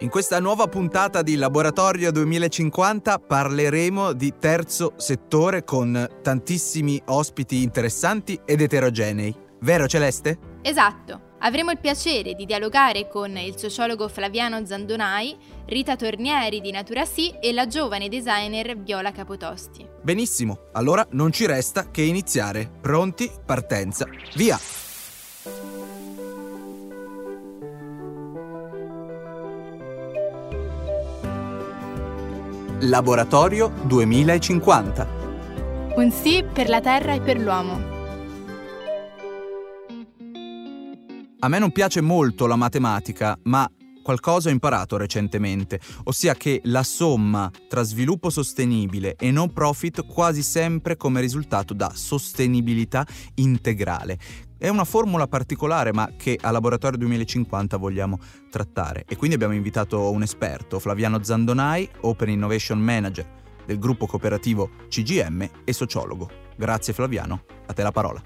In questa nuova puntata di Laboratorio 2050 parleremo di terzo settore con tantissimi ospiti interessanti ed eterogenei. Vero Celeste? Esatto. Avremo il piacere di dialogare con il sociologo Flaviano Zandonai, Rita Tornieri di Natura Sì e la giovane designer Viola Capotosti. Benissimo, allora non ci resta che iniziare. Pronti? Partenza. Via! Laboratorio 2050. Un sì per la Terra e per l'uomo. A me non piace molto la matematica, ma qualcosa ho imparato recentemente, ossia che la somma tra sviluppo sostenibile e non profit quasi sempre come risultato da sostenibilità integrale. È una formula particolare ma che a Laboratorio 2050 vogliamo trattare e quindi abbiamo invitato un esperto, Flaviano Zandonai, Open Innovation Manager del gruppo cooperativo CGM e sociologo. Grazie Flaviano, a te la parola.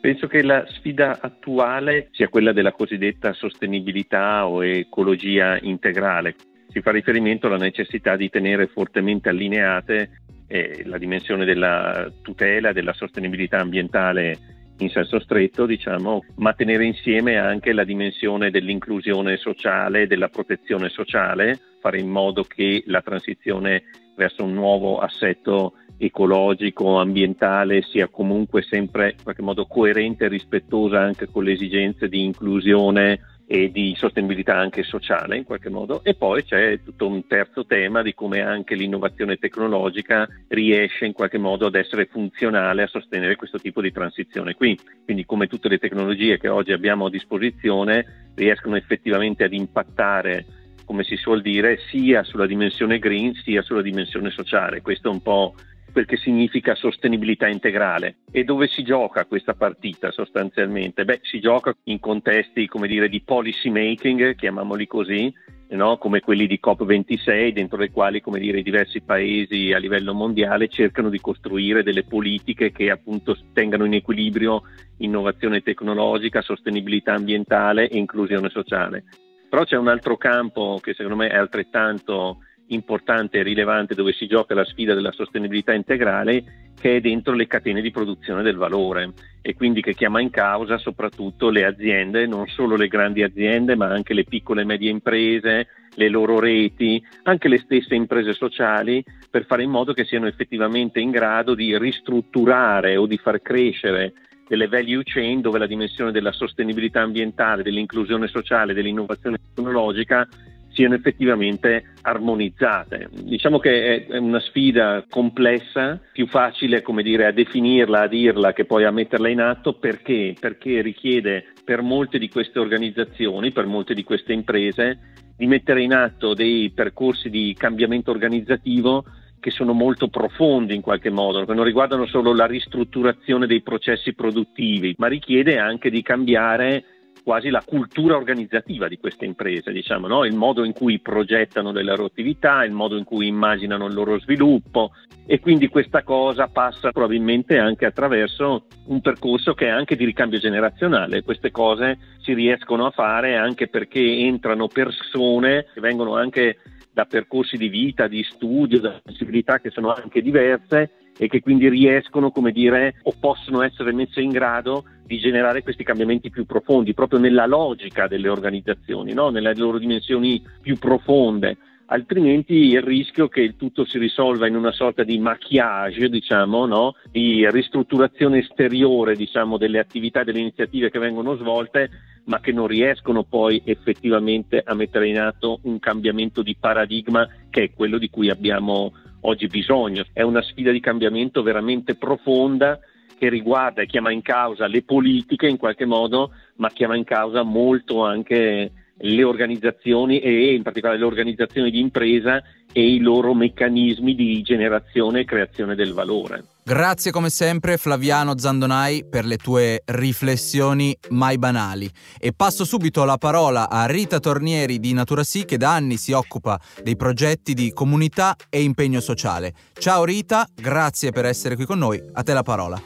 Penso che la sfida attuale sia quella della cosiddetta sostenibilità o ecologia integrale. Si fa riferimento alla necessità di tenere fortemente allineate eh, la dimensione della tutela, della sostenibilità ambientale in senso stretto, diciamo, ma tenere insieme anche la dimensione dell'inclusione sociale, della protezione sociale, fare in modo che la transizione verso un nuovo assetto ecologico, ambientale sia comunque sempre in qualche modo coerente e rispettosa anche con le esigenze di inclusione e di sostenibilità anche sociale in qualche modo e poi c'è tutto un terzo tema di come anche l'innovazione tecnologica riesce in qualche modo ad essere funzionale a sostenere questo tipo di transizione qui. Quindi come tutte le tecnologie che oggi abbiamo a disposizione riescono effettivamente ad impattare come si suol dire, sia sulla dimensione green sia sulla dimensione sociale. Questo è un po' quel che significa sostenibilità integrale. E dove si gioca questa partita sostanzialmente? Beh, si gioca in contesti, come dire, di policy making, chiamiamoli così, no? come quelli di COP26, dentro i quali come dire, diversi paesi a livello mondiale cercano di costruire delle politiche che appunto tengano in equilibrio innovazione tecnologica, sostenibilità ambientale e inclusione sociale. Però c'è un altro campo che secondo me è altrettanto importante e rilevante dove si gioca la sfida della sostenibilità integrale che è dentro le catene di produzione del valore e quindi che chiama in causa soprattutto le aziende, non solo le grandi aziende ma anche le piccole e medie imprese, le loro reti, anche le stesse imprese sociali per fare in modo che siano effettivamente in grado di ristrutturare o di far crescere delle value chain dove la dimensione della sostenibilità ambientale, dell'inclusione sociale, dell'innovazione tecnologica siano effettivamente armonizzate. Diciamo che è una sfida complessa, più facile come dire, a definirla, a dirla che poi a metterla in atto perché? Perché richiede per molte di queste organizzazioni, per molte di queste imprese, di mettere in atto dei percorsi di cambiamento organizzativo che sono molto profondi in qualche modo, che non riguardano solo la ristrutturazione dei processi produttivi, ma richiede anche di cambiare quasi la cultura organizzativa di queste imprese, diciamo, no? il modo in cui progettano le loro attività, il modo in cui immaginano il loro sviluppo e quindi questa cosa passa probabilmente anche attraverso un percorso che è anche di ricambio generazionale. Queste cose si riescono a fare anche perché entrano persone che vengono anche da percorsi di vita, di studio, da sensibilità che sono anche diverse e che quindi riescono, come dire, o possono essere messe in grado di generare questi cambiamenti più profondi, proprio nella logica delle organizzazioni, no? nelle loro dimensioni più profonde. Altrimenti il rischio che il tutto si risolva in una sorta di maquillage, diciamo, no? di ristrutturazione esteriore diciamo, delle attività delle iniziative che vengono svolte, ma che non riescono poi effettivamente a mettere in atto un cambiamento di paradigma che è quello di cui abbiamo oggi bisogno. È una sfida di cambiamento veramente profonda che riguarda e chiama in causa le politiche in qualche modo, ma chiama in causa molto anche le organizzazioni e in particolare le organizzazioni di impresa e i loro meccanismi di generazione e creazione del valore. Grazie come sempre Flaviano Zandonai per le tue riflessioni mai banali e passo subito la parola a Rita Tornieri di Natura Sì che da anni si occupa dei progetti di comunità e impegno sociale. Ciao Rita, grazie per essere qui con noi, a te la parola.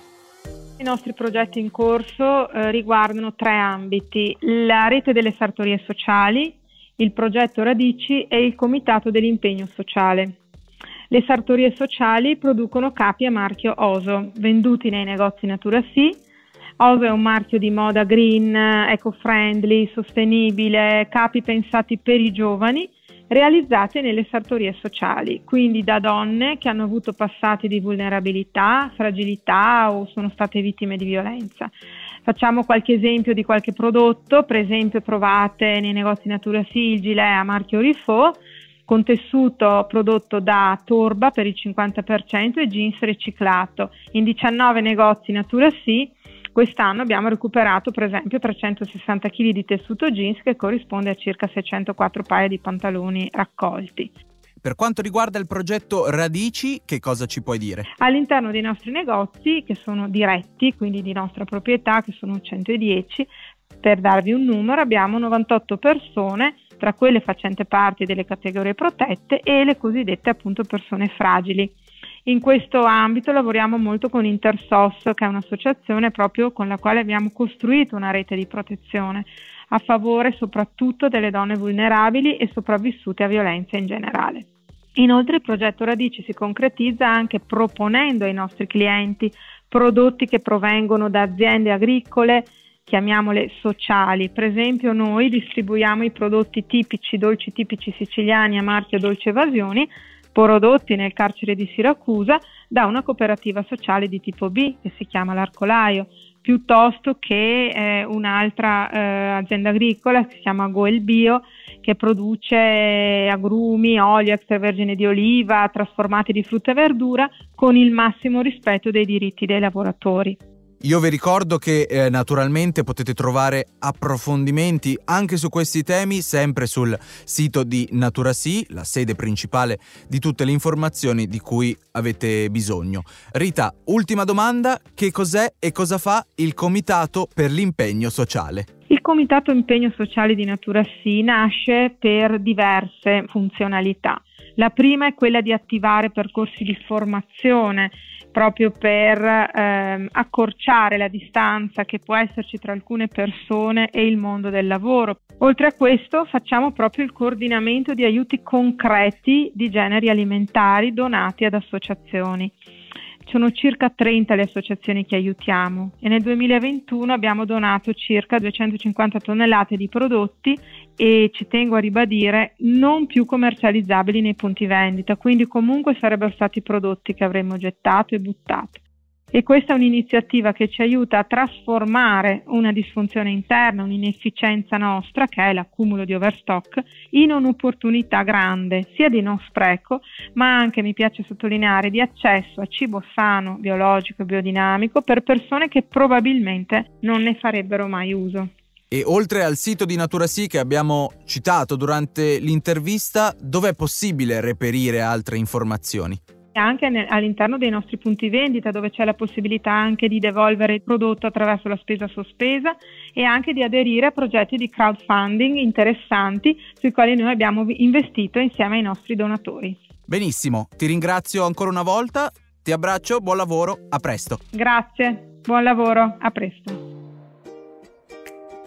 I nostri progetti in corso eh, riguardano tre ambiti, la rete delle sartorie sociali, il progetto Radici e il Comitato dell'impegno sociale. Le sartorie sociali producono capi a marchio Oso, venduti nei negozi Natura Sì. Oso è un marchio di moda green, eco-friendly, sostenibile, capi pensati per i giovani, realizzati nelle sartorie sociali, quindi da donne che hanno avuto passati di vulnerabilità, fragilità o sono state vittime di violenza. Facciamo qualche esempio di qualche prodotto, per esempio provate nei negozi Natura Sì il gilet a marchio Rifo, con tessuto prodotto da Torba per il 50% e jeans riciclato. In 19 negozi Natura Sì quest'anno abbiamo recuperato per esempio 360 kg di tessuto jeans che corrisponde a circa 604 paia di pantaloni raccolti. Per quanto riguarda il progetto Radici, che cosa ci puoi dire? All'interno dei nostri negozi, che sono diretti, quindi di nostra proprietà, che sono 110, per darvi un numero, abbiamo 98 persone tra quelle facenti parte delle categorie protette e le cosiddette appunto persone fragili. In questo ambito lavoriamo molto con Intersos, che è un'associazione proprio con la quale abbiamo costruito una rete di protezione a favore soprattutto delle donne vulnerabili e sopravvissute a violenza in generale. Inoltre il progetto Radici si concretizza anche proponendo ai nostri clienti prodotti che provengono da aziende agricole, chiamiamole sociali. Per esempio noi distribuiamo i prodotti tipici, dolci tipici siciliani a marchio Dolce Evasioni, prodotti nel carcere di Siracusa da una cooperativa sociale di tipo B che si chiama L'Arcolaio, piuttosto che eh, un'altra eh, azienda agricola che si chiama Goel Bio che produce agrumi, olio extravergine di oliva, trasformati di frutta e verdura con il massimo rispetto dei diritti dei lavoratori. Io vi ricordo che eh, naturalmente potete trovare approfondimenti anche su questi temi sempre sul sito di Natura Sì, la sede principale di tutte le informazioni di cui avete bisogno. Rita, ultima domanda, che cos'è e cosa fa il Comitato per l'impegno sociale? Il Comitato Impegno Sociale di Natura Sì nasce per diverse funzionalità. La prima è quella di attivare percorsi di formazione proprio per ehm, accorciare la distanza che può esserci tra alcune persone e il mondo del lavoro. Oltre a questo facciamo proprio il coordinamento di aiuti concreti di generi alimentari donati ad associazioni. Sono circa 30 le associazioni che aiutiamo e nel 2021 abbiamo donato circa 250 tonnellate di prodotti e ci tengo a ribadire non più commercializzabili nei punti vendita, quindi comunque sarebbero stati prodotti che avremmo gettato e buttato. E questa è un'iniziativa che ci aiuta a trasformare una disfunzione interna, un'inefficienza nostra, che è l'accumulo di overstock, in un'opportunità grande, sia di non spreco, ma anche, mi piace sottolineare, di accesso a cibo sano, biologico e biodinamico per persone che probabilmente non ne farebbero mai uso. E oltre al sito di Natura Sì che abbiamo citato durante l'intervista, dove è possibile reperire altre informazioni? Anche nel, all'interno dei nostri punti vendita dove c'è la possibilità anche di devolvere il prodotto attraverso la spesa sospesa e anche di aderire a progetti di crowdfunding interessanti sui quali noi abbiamo investito insieme ai nostri donatori. Benissimo, ti ringrazio ancora una volta, ti abbraccio, buon lavoro, a presto. Grazie, buon lavoro, a presto.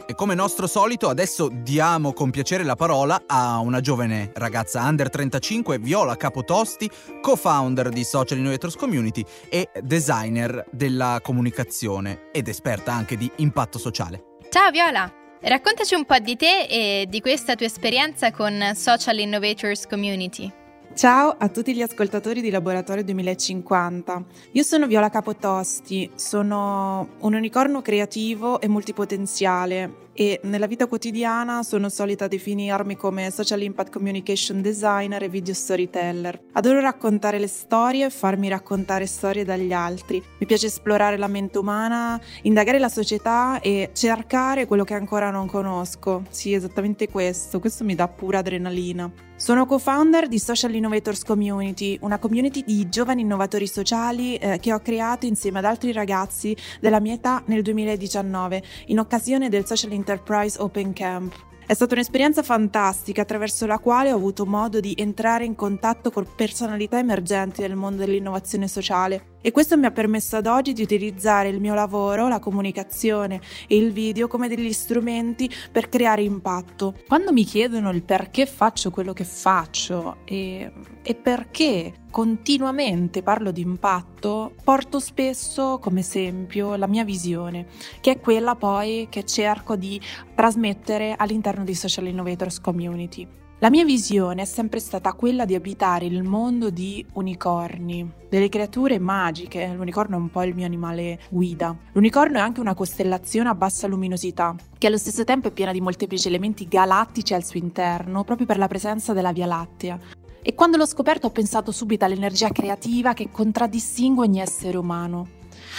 E come nostro solito adesso diamo con piacere la parola a una giovane ragazza under 35, Viola Capotosti, co-founder di Social Innovators Community e designer della comunicazione ed esperta anche di impatto sociale. Ciao Viola! Raccontaci un po' di te e di questa tua esperienza con Social Innovators Community. Ciao a tutti gli ascoltatori di Laboratorio 2050. Io sono Viola Capotosti, sono un unicorno creativo e multipotenziale e nella vita quotidiana sono solita definirmi come social impact communication designer e video storyteller. Adoro raccontare le storie e farmi raccontare storie dagli altri. Mi piace esplorare la mente umana, indagare la società e cercare quello che ancora non conosco. Sì, esattamente questo, questo mi dà pura adrenalina. Sono co-founder di Social Innovators Community, una community di giovani innovatori sociali eh, che ho creato insieme ad altri ragazzi della mia età nel 2019 in occasione del Social Enterprise Open Camp. È stata un'esperienza fantastica attraverso la quale ho avuto modo di entrare in contatto con personalità emergenti del mondo dell'innovazione sociale E questo mi ha permesso ad oggi di utilizzare il mio lavoro, la comunicazione e il video come degli strumenti per creare impatto. Quando mi chiedono il perché faccio quello che faccio e, e perché continuamente parlo di impatto, porto spesso come esempio la mia visione, che è quella poi che cerco di trasmettere all'interno di Social Innovators Community. La mia visione è sempre stata quella di abitare il mondo di unicorni, delle creature magiche. L'unicorno è un po' il mio animale guida. L'unicorno è anche una costellazione a bassa luminosità, che allo stesso tempo è piena di molteplici elementi galattici al suo interno, proprio per la presenza della Via Lattea. E quando l'ho scoperto ho pensato subito all'energia creativa che contraddistingue ogni essere umano.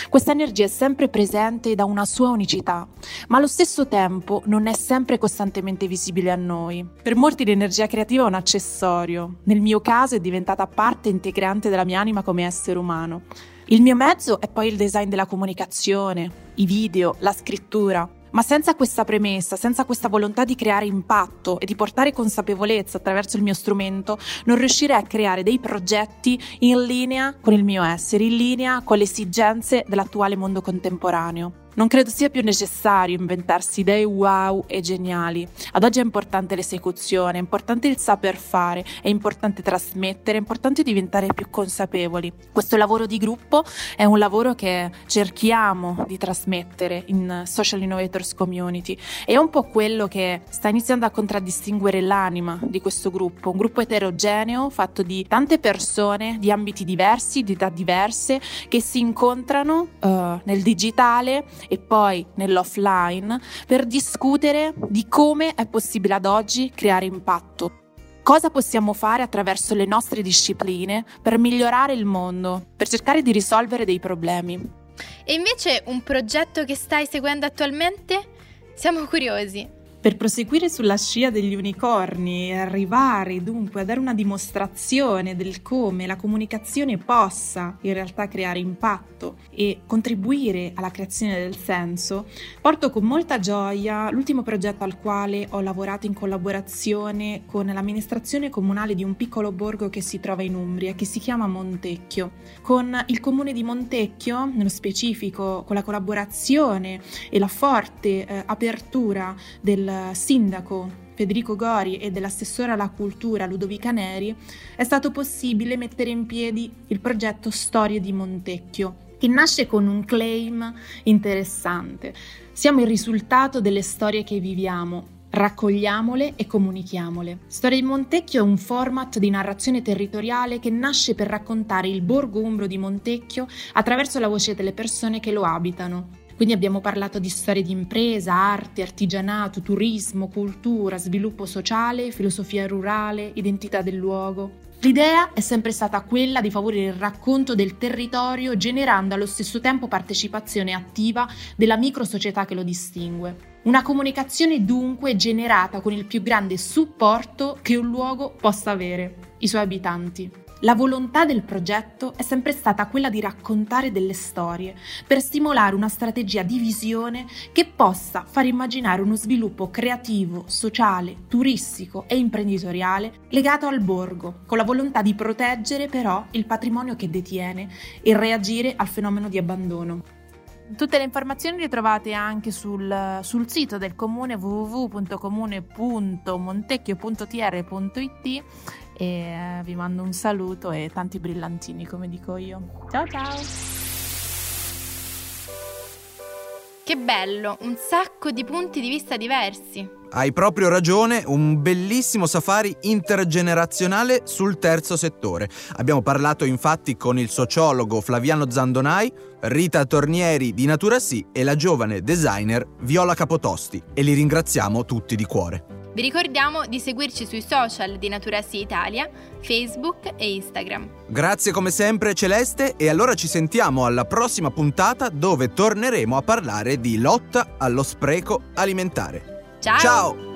Questa energia è sempre presente da una sua unicità, ma allo stesso tempo non è sempre costantemente visibile a noi. Per molti l'energia creativa è un accessorio, nel mio caso è diventata parte integrante della mia anima come essere umano. Il mio mezzo è poi il design della comunicazione, i video, la scrittura. Ma senza questa premessa, senza questa volontà di creare impatto e di portare consapevolezza attraverso il mio strumento, non riuscirei a creare dei progetti in linea con il mio essere, in linea con le esigenze dell'attuale mondo contemporaneo. Non credo sia più necessario inventarsi idee wow e geniali. Ad oggi è importante l'esecuzione, è importante il saper fare, è importante trasmettere, è importante diventare più consapevoli. Questo lavoro di gruppo è un lavoro che cerchiamo di trasmettere in Social Innovators Community. È un po' quello che sta iniziando a contraddistinguere l'anima di questo gruppo, un gruppo eterogeneo fatto di tante persone di ambiti diversi, di età diverse, che si incontrano uh, nel digitale e poi nell'offline per discutere di come è possibile ad oggi creare impatto. Cosa possiamo fare attraverso le nostre discipline per migliorare il mondo, per cercare di risolvere dei problemi. E invece un progetto che stai seguendo attualmente? Siamo curiosi. Per proseguire sulla scia degli unicorni e arrivare dunque a dare una dimostrazione del come la comunicazione possa in realtà creare impatto e contribuire alla creazione del senso, porto con molta gioia l'ultimo progetto al quale ho lavorato in collaborazione con l'amministrazione comunale di un piccolo borgo che si trova in Umbria, che si chiama Montecchio. Con il comune di Montecchio, nello specifico con la collaborazione e la forte eh, apertura del sindaco Federico Gori e dell'assessore alla cultura Ludovica Neri, è stato possibile mettere in piedi il progetto Storie di Montecchio, che nasce con un claim interessante. Siamo il risultato delle storie che viviamo, Raccogliamole e comunichiamole. Storia di Montecchio è un format di narrazione territoriale che nasce per raccontare il borgo umbro di Montecchio attraverso la voce delle persone che lo abitano. Quindi abbiamo parlato di storie di impresa, arte, artigianato, turismo, cultura, sviluppo sociale, filosofia rurale, identità del luogo. L'idea è sempre stata quella di favorire il racconto del territorio generando allo stesso tempo partecipazione attiva della microsocietà che lo distingue. Una comunicazione dunque generata con il più grande supporto che un luogo possa avere, i suoi abitanti. La volontà del progetto è sempre stata quella di raccontare delle storie per stimolare una strategia di visione che possa far immaginare uno sviluppo creativo, sociale, turistico e imprenditoriale legato al borgo, con la volontà di proteggere però il patrimonio che detiene e reagire al fenomeno di abbandono. Tutte le informazioni le trovate anche sul, sul sito del comune www.comune.montecchio.tr.it e eh, vi mando un saluto e tanti brillantini come dico io. Ciao ciao! Che bello, un sacco di punti di vista diversi. Hai proprio ragione, un bellissimo safari intergenerazionale sul terzo settore. Abbiamo parlato infatti con il sociologo Flaviano Zandonai, Rita Tornieri di Natura Sì e la giovane designer Viola Capotosti e li ringraziamo tutti di cuore. Vi ricordiamo di seguirci sui social di Natura Sì Italia, Facebook e Instagram. Grazie come sempre Celeste e allora ci sentiamo alla prossima puntata dove torneremo a parlare di lotta allo spreco alimentare. Ciao! Ciao!